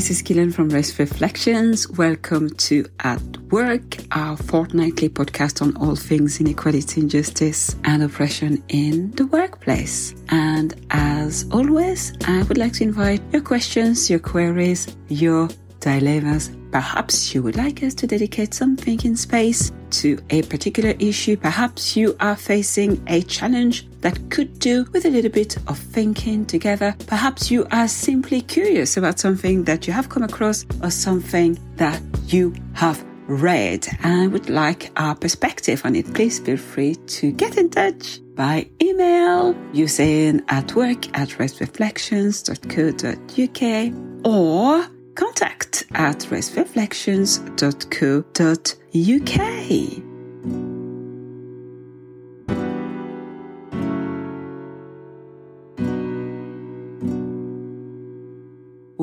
this is Guilaine from Race Reflections. Welcome to At Work, our fortnightly podcast on all things inequality, injustice, and oppression in the workplace. And as always, I would like to invite your questions, your queries, your dilemmas. Perhaps you would like us to dedicate some thinking space to a particular issue. Perhaps you are facing a challenge that could do with a little bit of thinking together. Perhaps you are simply curious about something that you have come across or something that you have read and would like our perspective on it. Please feel free to get in touch by email using at work at racereflections.co.uk or contact at racereflections.co.uk.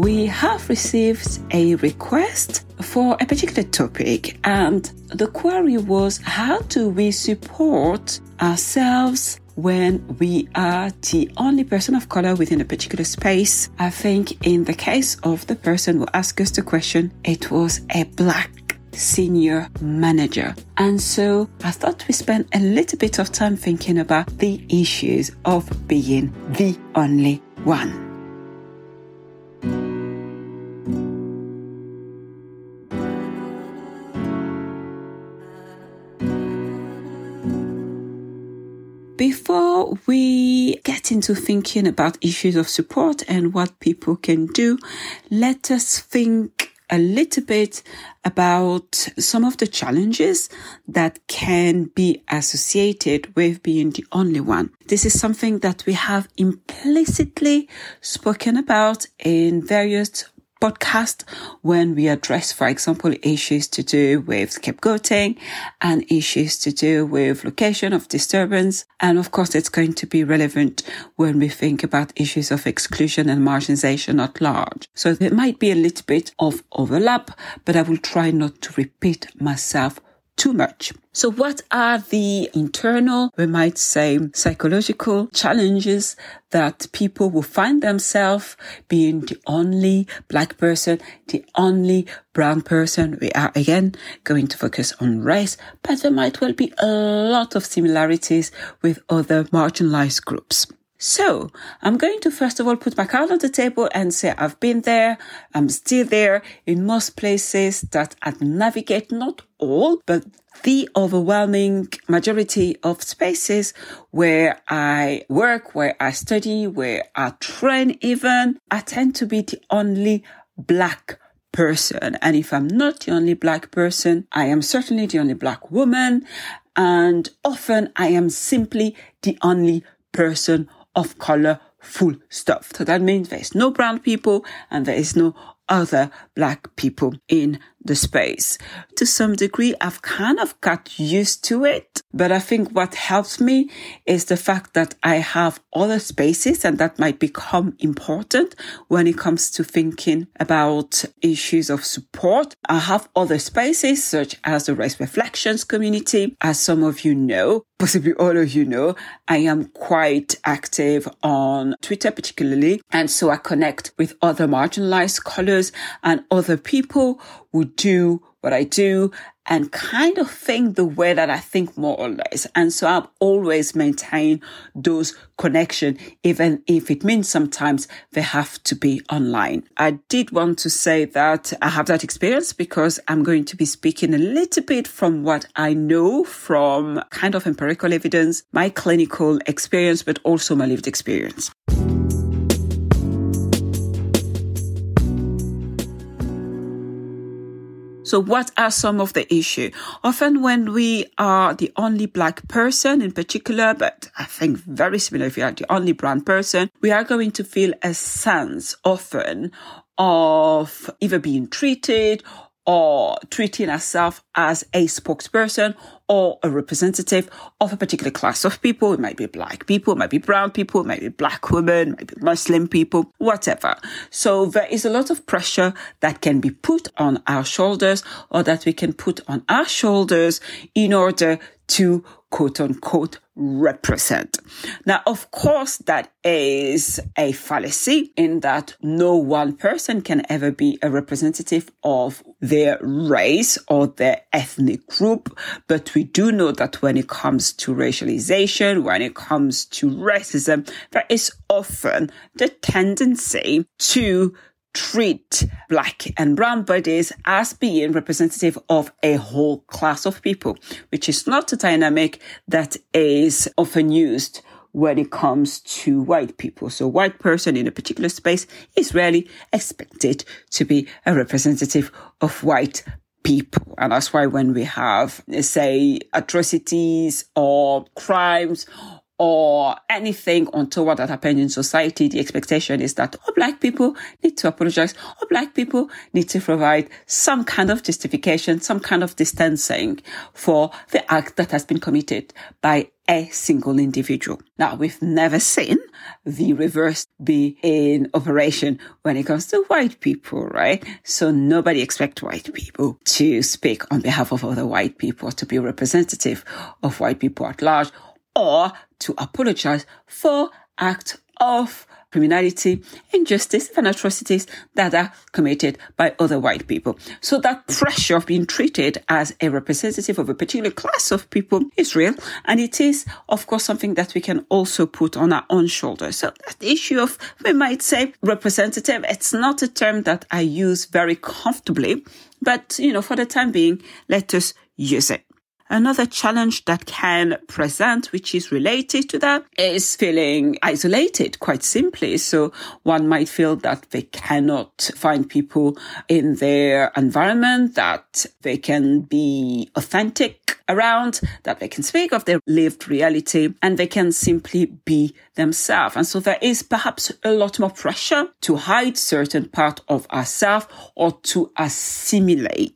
we have received a request for a particular topic, and the query was how do we support ourselves when we are the only person of color within a particular space? I think in the case of the person who asked us the question, it was a black senior manager. And so I thought we spend a little bit of time thinking about the issues of being the only one. Before we get into thinking about issues of support and what people can do, let us think a little bit about some of the challenges that can be associated with being the only one. This is something that we have implicitly spoken about in various podcast when we address, for example, issues to do with scapegoating and issues to do with location of disturbance. And of course, it's going to be relevant when we think about issues of exclusion and marginalization at large. So there might be a little bit of overlap, but I will try not to repeat myself too much. So what are the internal, we might say psychological challenges that people will find themselves being the only black person, the only brown person? We are again going to focus on race, but there might well be a lot of similarities with other marginalized groups. So I'm going to first of all put my card on the table and say I've been there. I'm still there in most places that I navigate, not all, but the overwhelming majority of spaces where I work, where I study, where I train even, I tend to be the only black person. And if I'm not the only black person, I am certainly the only black woman. And often I am simply the only person of color full stop. So that means there's no brown people and there is no other black people in the space. To some degree, I've kind of got used to it, but I think what helps me is the fact that I have other spaces and that might become important when it comes to thinking about issues of support. I have other spaces such as the Race Reflections community. As some of you know, possibly all of you know, I am quite active on Twitter particularly. And so I connect with other marginalized scholars and other people who do what I do and kind of think the way that I think more or less. And so I've always maintained those connection, even if it means sometimes they have to be online. I did want to say that I have that experience because I'm going to be speaking a little bit from what I know from kind of empirical evidence, my clinical experience, but also my lived experience. So what are some of the issue? Often when we are the only black person in particular, but I think very similar if you are the only brown person, we are going to feel a sense often of either being treated or treating ourselves as a spokesperson or a representative of a particular class of people. It might be black people, it might be brown people, it might be black women, it might be Muslim people, whatever. So there is a lot of pressure that can be put on our shoulders or that we can put on our shoulders in order to quote unquote represent. Now, of course, that is a fallacy in that no one person can ever be a representative of their race or their ethnic group. But we do know that when it comes to racialization, when it comes to racism, there is often the tendency to treat black and brown bodies as being representative of a whole class of people, which is not a dynamic that is often used when it comes to white people. So white person in a particular space is rarely expected to be a representative of white people. And that's why when we have, say, atrocities or crimes or anything untoward that happened in society, the expectation is that all black people need to apologize. All black people need to provide some kind of justification, some kind of distancing for the act that has been committed by a single individual. Now, we've never seen the reverse be in operation when it comes to white people, right? So nobody expects white people to speak on behalf of other white people, to be representative of white people at large, or to apologize for acts of criminality, injustice, and atrocities that are committed by other white people. So that pressure of being treated as a representative of a particular class of people is real. And it is, of course, something that we can also put on our own shoulders. So that issue of, we might say, representative, it's not a term that I use very comfortably. But, you know, for the time being, let us use it. Another challenge that can present, which is related to that, is feeling isolated, quite simply. So one might feel that they cannot find people in their environment, that they can be authentic around, that they can speak of their lived reality, and they can simply be themselves. And so there is perhaps a lot more pressure to hide certain part of ourselves or to assimilate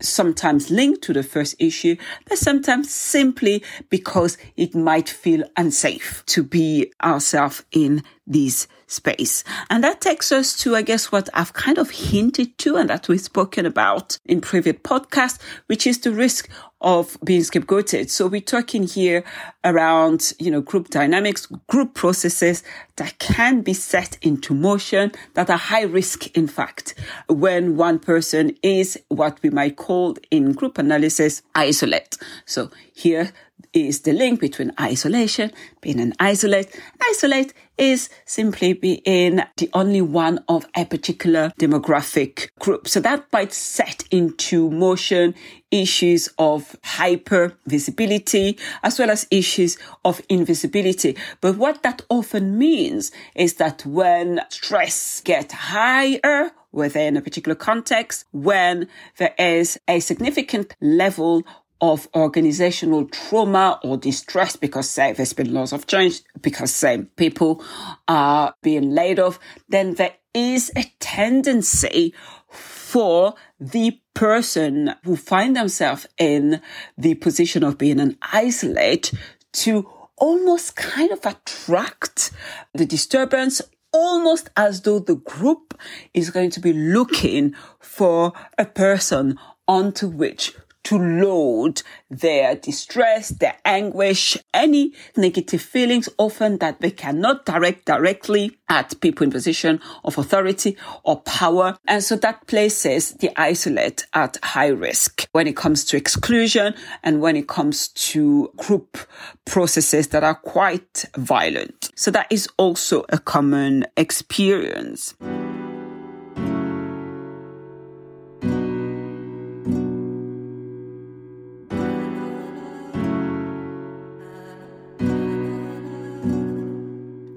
sometimes linked to the first issue, but sometimes simply because it might feel unsafe to be ourselves in this space. And that takes us to, I guess, what I've kind of hinted to and that we've spoken about in previous podcasts, which is the risk of being scapegoated. So we're talking here around, you know, group dynamics, group processes that can be set into motion that are high risk, in fact, when one person is what we might call in group analysis isolate. So here is the link between isolation, being an isolate. Isolate is simply being the only one of a particular demographic group. So that might set into motion issues of hyper visibility as well as issues of invisibility. But what that often means is that when stress gets higher within a particular context, when there is a significant level of organizational trauma or distress because say there's been lots of change because say people are being laid off, then there is a tendency for the person who find themselves in the position of being an isolate to almost kind of attract the disturbance almost as though the group is going to be looking for a person onto which to load their distress, their anguish, any negative feelings often that they cannot direct directly at people in position of authority or power. And so that places the isolate at high risk when it comes to exclusion and when it comes to group processes that are quite violent. So that is also a common experience.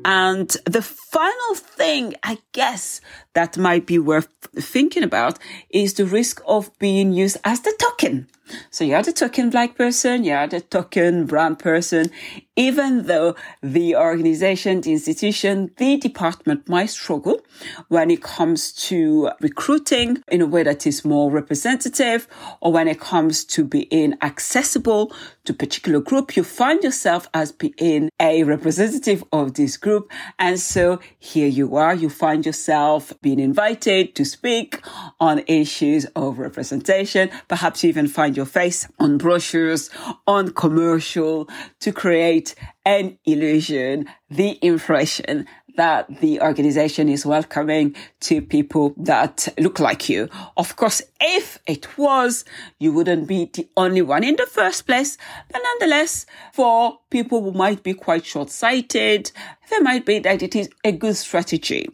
And the final thing, I guess, that might be worth thinking about is the risk of being used as the token. So you're the token black person, you're the token brown person, even though the organization, the institution, the department might struggle when it comes to recruiting in a way that is more representative or when it comes to being accessible to a particular group, you find yourself as being a representative of this group. And so here you are, you find yourself being invited to speak on issues of representation. Perhaps you even find your face on brochures, on commercial to create an illusion, the impression that the organization is welcoming to people that look like you. Of course, if it was, you wouldn't be the only one in the first place. But nonetheless, for people might be quite short-sighted, there might be that it is a good strategy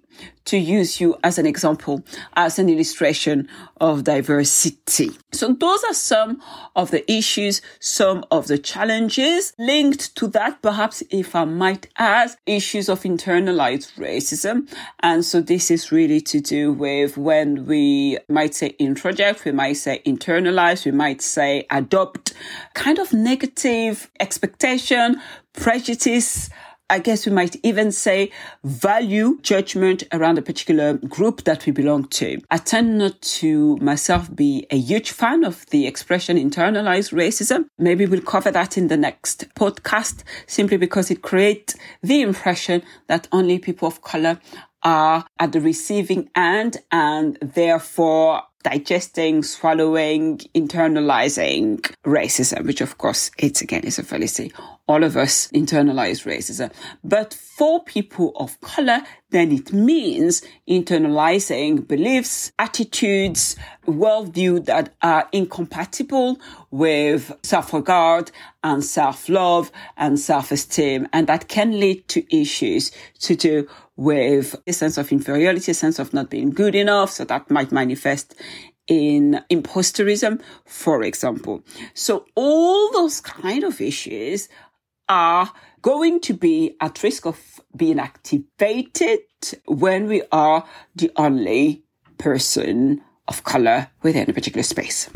to use you as an example, as an illustration of diversity. So those are some of the issues, some of the challenges linked to that. Perhaps if I might add issues of internalized racism. And so this is really to do with when we might say introject, we might say internalize, we might say adopt kind of negative prejudice, I guess we might even say value judgment around a particular group that we belong to. I tend not to myself be a huge fan of the expression internalized racism. Maybe we'll cover that in the next podcast simply because it creates the impression that only people of color are at the receiving end and therefore digesting, swallowing, internalizing racism, which of course it's again is a fallacy. All of us internalize racism. But for people of color, then it means internalizing beliefs, attitudes, worldview that are incompatible with self-regard and self-love and self-esteem. And that can lead to issues to do with a sense of inferiority, a sense of not being good enough. So that might manifest in imposterism, for example. So all those kind of issues are going to be at risk of being activated when we are the only person of color within a particular space.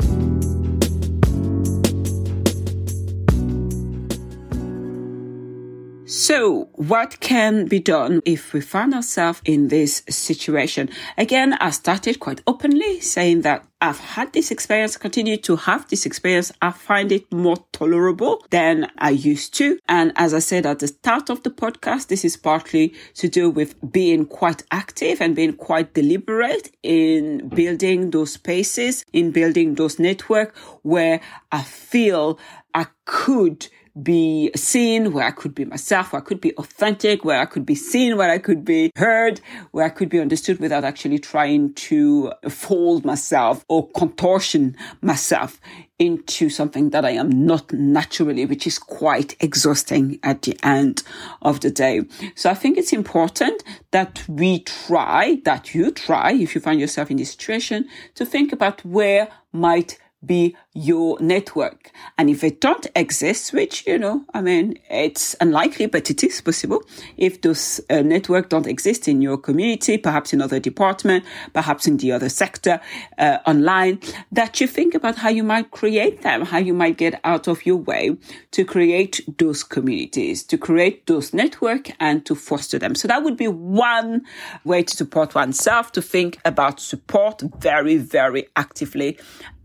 So what can be done if we find ourselves in this situation? Again, I started quite openly saying that I've had this experience, continue to have this experience. I find it more tolerable than I used to. And as I said at the start of the podcast, this is partly to do with being quite active and being quite deliberate in building those spaces, in building those network where I feel I could be seen, where I could be myself, where I could be authentic, where I could be seen, where I could be heard, where I could be understood without actually trying to fold myself or contortion myself into something that I am not naturally, which is quite exhausting at the end of the day. So I think it's important that we try, that you try, if you find yourself in this situation, to think about where might be your network. And if it don't exist, which, you know, I mean, it's unlikely, but it is possible. If those uh, network don't exist in your community, perhaps in other department, perhaps in the other sector, uh, online, that you think about how you might create them, how you might get out of your way to create those communities, to create those network and to foster them. So that would be one way to support oneself, to think about support very, very actively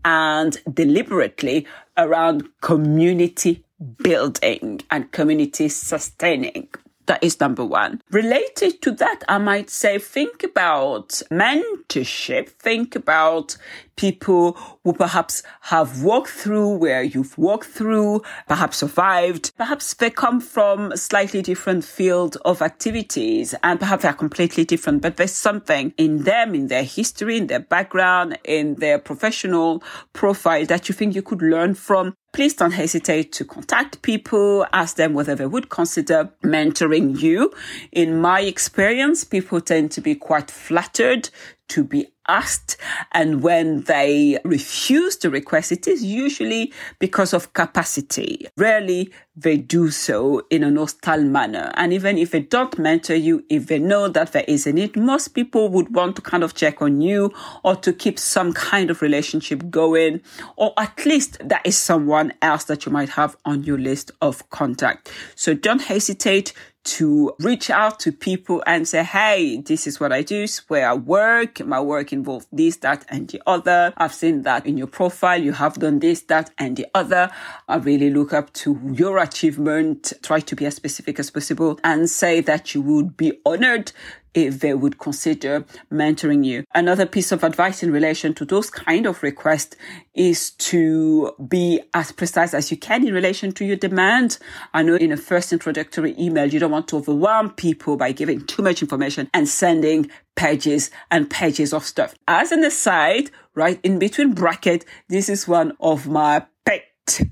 and deliberately around community building and community sustaining. That is number one. Related to that, I might say think about mentorship. Think about people who perhaps have walked through where you've walked through, perhaps survived. Perhaps they come from a slightly different field of activities and perhaps they're completely different, but there's something in them, in their history, in their background, in their professional profile that you think you could learn from please don't hesitate to contact people, ask them whether they would consider mentoring you. In my experience, people tend to be quite flattered to be asked. And when they refuse to request, it is usually because of capacity. Rarely they do so in an hostile manner. And even if they don't mentor you, if they know that there is a need, most people would want to kind of check on you or to keep some kind of relationship going, or at least that is someone else that you might have on your list of contact. So don't hesitate to reach out to people and say, Hey, this is what I do, where I work. My work involves this, that, and the other. I've seen that in your profile. You have done this, that, and the other. I really look up to your achievement. Try to be as specific as possible and say that you would be honored if they would consider mentoring you. Another piece of advice in relation to those kind of requests is to be as precise as you can in relation to your demand. I know in a first introductory email, you don't want to overwhelm people by giving too much information and sending pages and pages of stuff. As an aside, right in between bracket, this is one of my pet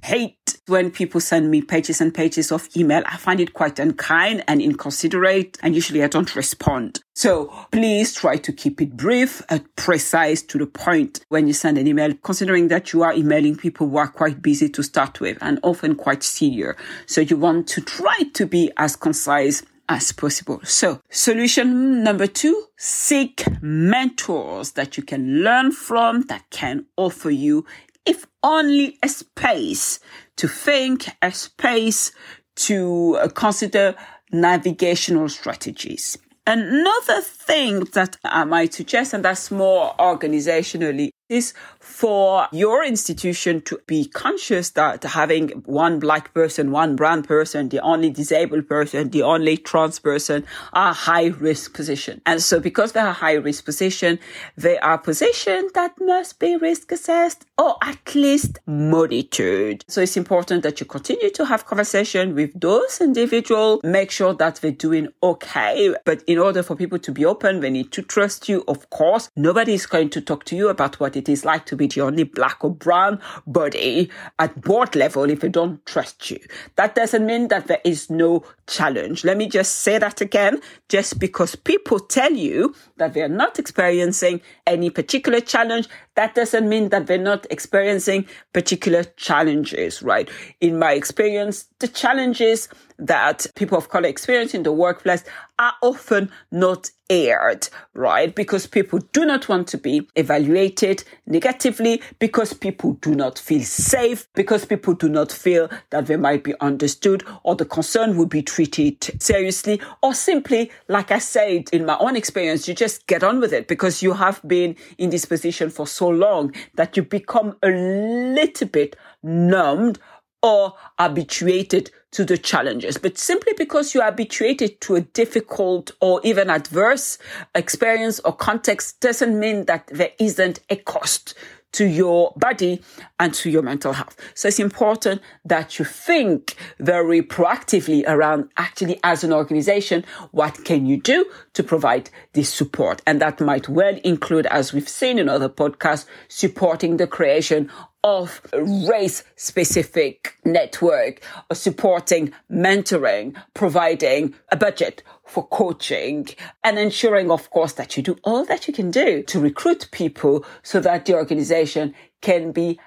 hate when people send me pages and pages of email. I find it quite unkind and inconsiderate, and usually I don't respond. So please try to keep it brief and precise to the point when you send an email, considering that you are emailing people who are quite busy to start with and often quite senior. So you want to try to be as concise as possible. So solution number two, seek mentors that you can learn from that can offer you if only a space to think, a space to uh, consider navigational strategies. Another thing that I might suggest, and that's more organizationally, is for your institution to be conscious that having one black person, one brown person, the only disabled person, the only trans person are high risk position. And so because they are high risk position, they are position that must be risk assessed or at least monitored. So it's important that you continue to have conversation with those individuals, make sure that they're doing okay. But in order for people to be open, they need to trust you. Of course, nobody is going to talk to you about what it is like to be the only black or brown body at board level if they don't trust you. That doesn't mean that there is no challenge. Let me just say that again. Just because people tell you that they're not experiencing any particular challenge, that doesn't mean that they're not experiencing particular challenges, right? In my experience, the challenges that people of color experience in the workplace are often not aired, right? Because people do not want to be evaluated negatively, because people do not feel safe, because people do not feel that they might be understood or the concern will be treated seriously, or simply, like I said, in my own experience, you just get on with it because you have been in this position for so long that you become a little bit numbed or habituated to the challenges. But simply because you are habituated to a difficult or even adverse experience or context doesn't mean that there isn't a cost to your body and to your mental health. So it's important that you think very proactively around actually as an organization, what can you do to provide this support? And that might well include, as we've seen in other podcasts, supporting the creation of a race specific network supporting mentoring, providing a budget for coaching and ensuring, of course, that you do all that you can do to recruit people so that the organization can be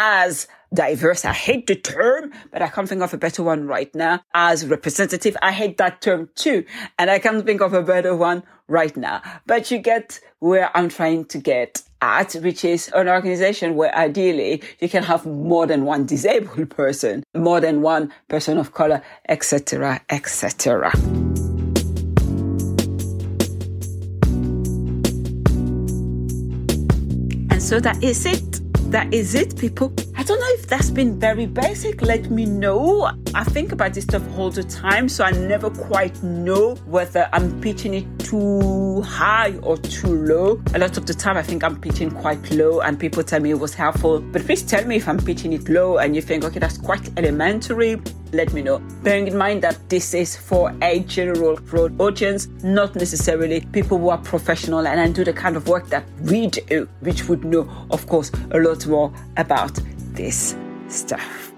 as diverse. I hate the term, but I can't think of a better one right now. As representative, I hate that term too. And I can't think of a better one right now. But you get where I'm trying to get at, which is an organization where ideally you can have more than one disabled person, more than one person of color, etc., etc. And so that is it. That is it, people. I don't know if that's been very basic. Let me know. I think about this stuff all the time, so I never quite know whether I'm pitching it too high or too low. A lot of the time, I think I'm pitching quite low, and people tell me it was helpful. But please tell me if I'm pitching it low and you think, okay, that's quite elementary. Let me know. Bearing in mind that this is for a general broad audience, not necessarily people who are professional and do the kind of work that we do, which would know, of course, a lot more about this stuff.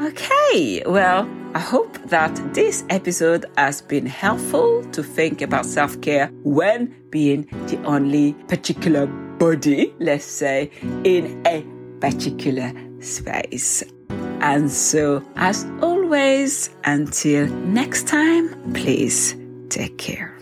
Okay, well, I hope that this episode has been helpful to think about self care when being the only particular body, let's say, in a particular space. And so, as always, until next time, please take care.